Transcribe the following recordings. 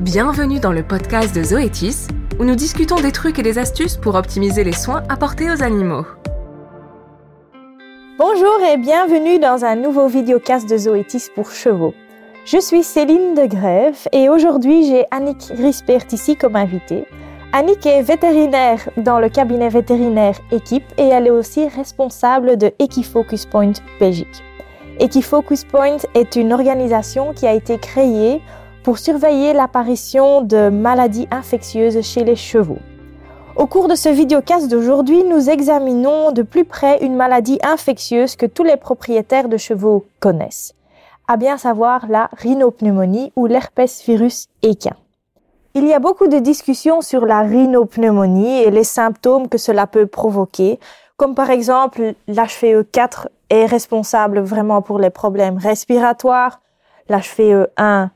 Bienvenue dans le podcast de Zoétis, où nous discutons des trucs et des astuces pour optimiser les soins apportés aux animaux. Bonjour et bienvenue dans un nouveau vidéocast de Zoétis pour chevaux. Je suis Céline de Grève et aujourd'hui j'ai Annick Rispert ici comme invitée. Annick est vétérinaire dans le cabinet vétérinaire Équipe et elle est aussi responsable de Equifocus Point Belgique. Equifocus Point est une organisation qui a été créée pour surveiller l'apparition de maladies infectieuses chez les chevaux. Au cours de ce vidéocast d'aujourd'hui, nous examinons de plus près une maladie infectieuse que tous les propriétaires de chevaux connaissent, à bien savoir la rhinopneumonie ou l'herpès virus équin. Il y a beaucoup de discussions sur la rhinopneumonie et les symptômes que cela peut provoquer, comme par exemple l'HVE4 est responsable vraiment pour les problèmes respiratoires, l'HVE1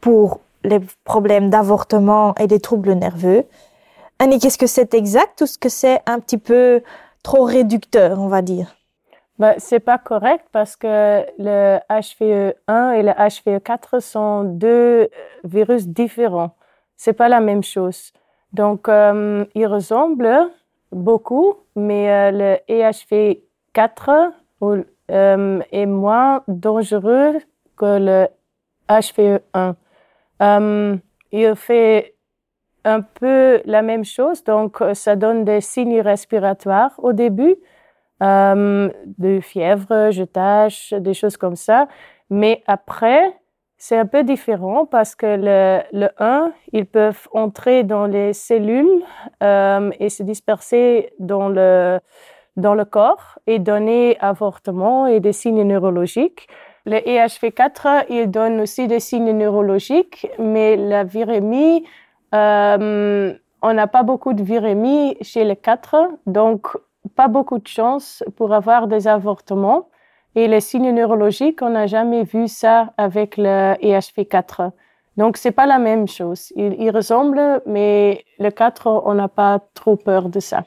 pour les problèmes d'avortement et des troubles nerveux. Annie, qu'est-ce que c'est exact ou est-ce que c'est un petit peu trop réducteur, on va dire? Ben, c'est pas correct parce que le HVE1 et le HVE4 sont deux virus différents. C'est pas la même chose. Donc, euh, ils ressemblent beaucoup, mais euh, le EHV4 euh, est moins dangereux que le HVE1. Euh, il fait un peu la même chose, donc euh, ça donne des signes respiratoires au début, euh, de fièvre, jetage, des choses comme ça. Mais après, c'est un peu différent parce que le, le 1, ils peuvent entrer dans les cellules euh, et se disperser dans le, dans le corps et donner avortement et des signes neurologiques. Le EHV4, il donne aussi des signes neurologiques, mais la virémie, euh, on n'a pas beaucoup de virémie chez les 4, donc pas beaucoup de chance pour avoir des avortements. Et les signes neurologiques, on n'a jamais vu ça avec le EHV4. Donc, c'est pas la même chose. Il, il ressemble, mais le 4, on n'a pas trop peur de ça.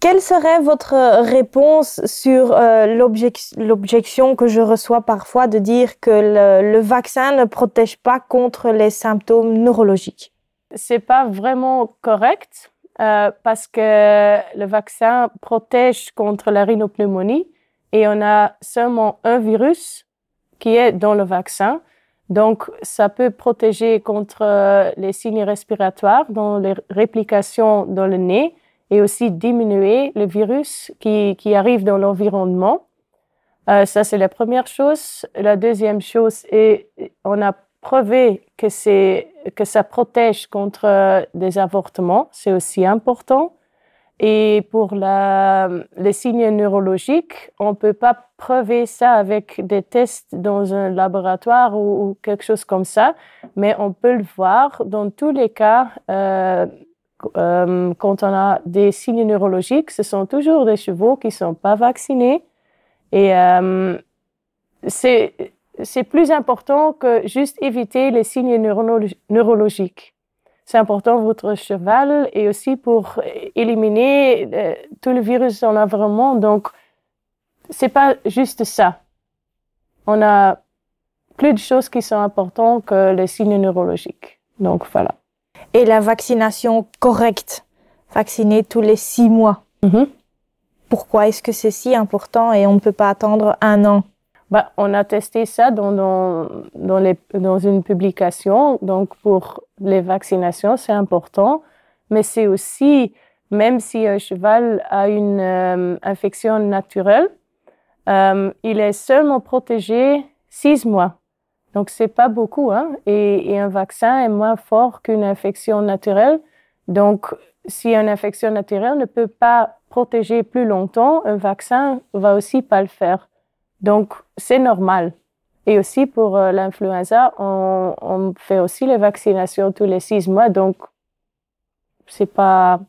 Quelle serait votre réponse sur euh, l'objection que je reçois parfois de dire que le, le, vaccin ne protège pas contre les symptômes neurologiques? C'est pas vraiment correct euh, parce que le vaccin protège contre la rhinopneumonie et on a seulement un virus qui est dans le vaccin. Donc, ça peut protéger contre euh, les signes respiratoires, dans les réplications dans le nez, et aussi diminuer le virus qui, arrive dans l'environnement. Euh, ça, c'est la première chose. La deuxième chose est, on a prouvé que ça protège contre des avortements. C'est aussi important. Et pour les signes neurologiques, on peut pas prouver ça avec des tests dans un laboratoire ou, ou, quelque chose comme ça, mais on peut le voir dans tous les cas. Euh, euh, quand on a des signes neurologiques, ce sont toujours des chevaux qui sont pas vaccinés. Et euh, c'est c'est plus important que juste éviter les signes neuro neurologiques. C'est important pour votre cheval et aussi pour éliminer euh, tout le virus dans l'environnement. Donc, c'est pas juste ça. On a plus de choses qui sont importantes que les signes neurologiques. Donc, voilà et la vaccination correcte, vacciner tous les six mois. -hmm. Pourquoi est-ce que c'est si important et on ne peut pas attendre un an? Bah, On a testé ça dans, dans, dans, les, dans une publication. Donc, pour les vaccinations, c'est important. Mais c'est aussi, même si un cheval a une euh, infection naturelle, euh, il est seulement protégé six mois. Donc, c'est pas beaucoup, hein. Et, un vaccin est moins fort qu'une infection naturelle. Donc, si une infection naturelle ne peut pas protéger plus longtemps, un vaccin va aussi pas le faire. Donc, c'est normal. Et aussi pour euh, l'influenza, on, on, fait aussi les vaccinations tous les six mois. Donc, c'est pas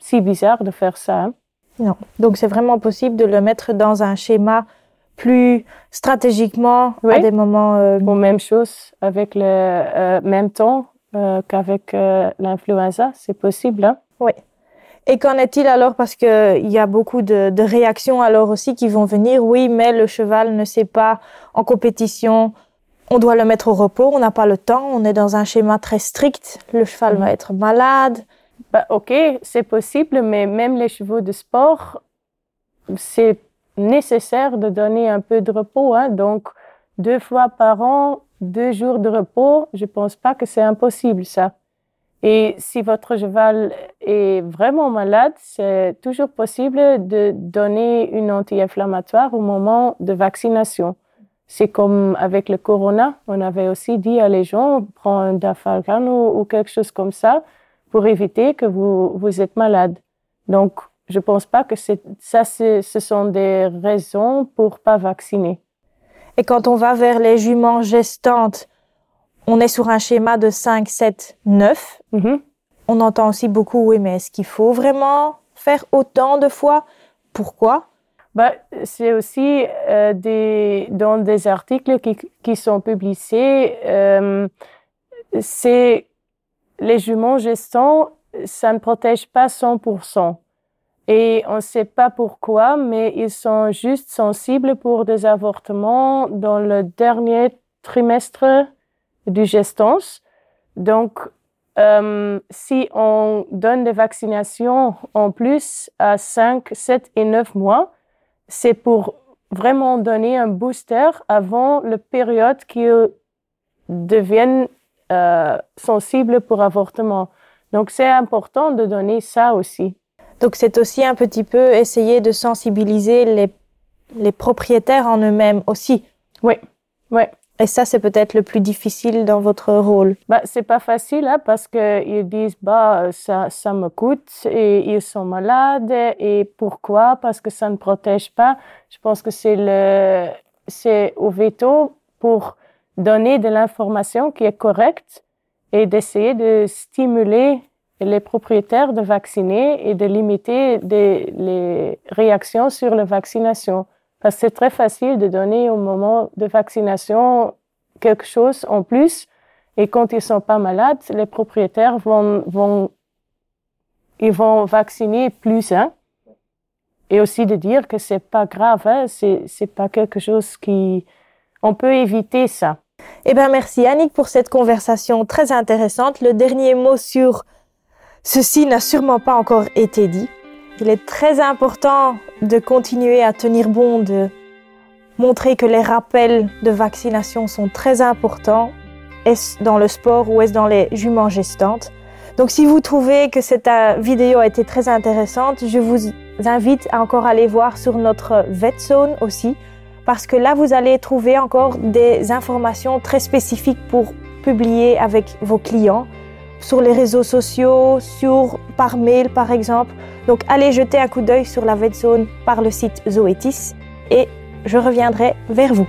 si bizarre de faire ça. Hein. Non. Donc, c'est vraiment possible de le mettre dans un schéma plus stratégiquement oui. à des moments. Euh... Bon, même chose avec le euh, même temps euh, qu'avec euh, l'influenza, c'est possible. Hein? Oui. Et qu'en est-il alors? Parce que il y a beaucoup de, de, réactions alors aussi qui vont venir. Oui, mais le cheval ne sait pas en compétition on doit le mettre au repos, on n'a pas le temps, on est dans un schéma très strict, le cheval va être malade. Bah, ok, c'est possible, mais même les chevaux de sport, c'est nécessaire de donner un peu de repos. Hein. Donc, deux fois par an, deux jours de repos, je pense pas que c'est impossible, ça. Et si votre cheval est vraiment malade, c'est toujours possible de donner une anti-inflammatoire au moment de vaccination. C'est comme avec le corona, on avait aussi dit à les gens, prends un dafalgan ou, quelque chose comme ça pour éviter que vous, vous êtes malade. Donc, je pense pas que ça, ce sont des raisons pour pas vacciner. Et quand on va vers les juments gestantes, on est sur un schéma de 5, 7, 9. On entend aussi beaucoup, oui, mais est-ce qu'il faut vraiment faire autant de fois? Pourquoi? Bah, C'est aussi euh, des, dans des articles qui, qui sont publiés, euh, c'est les juments gestants, ça ne protège pas 100%. Et on ne sait pas pourquoi, mais ils sont juste sensibles pour des avortements dans le dernier trimestre du gestance. Donc, euh, si on donne des vaccinations en plus à 5, 7 et 9 mois, c'est pour vraiment donner un booster avant la période qu'ils deviennent euh, sensibles pour avortement. Donc, c'est important de donner ça aussi. Donc, c'est aussi un petit peu essayer de sensibiliser les, les propriétaires en eux-mêmes aussi. Oui, oui. Et ça, c'est peut-être le plus difficile dans votre rôle. Bah, c'est pas facile hein, parce qu'ils disent bah ça, ça me coûte et ils sont malades et pourquoi? Parce que ça ne protège pas. Je pense que c'est le c'est au veto pour donner de l'information qui est correcte et d'essayer de stimuler les propriétaires de vacciner et de limiter les réactions sur la vaccination. Parce que c'est très facile de donner au moment de vaccination quelque chose en plus. Et quand ils sont pas malades, les propriétaires vont, vont, ils vont vacciner plus, hein. Et aussi de dire que c'est pas grave, hein, c'est, c'est pas quelque chose qui, on peut éviter ça. Eh bien, merci Annick pour cette conversation très intéressante. Le dernier mot sur ceci n'a sûrement pas encore été dit. Il est très important de continuer à tenir bon, de montrer que les rappels de vaccination sont très importants. Est-ce dans le sport ou est-ce dans les juments gestantes Donc si vous trouvez que cette euh, vidéo a été très intéressante, je vous invite à encore aller voir sur notre VetZone aussi, parce que là, vous allez trouver encore des informations très spécifiques pour publier avec vos clients sur les réseaux sociaux, sur, par mail par exemple. Donc allez jeter un coup d'œil sur la VetZone par le site Zoetis et je reviendrai vers vous.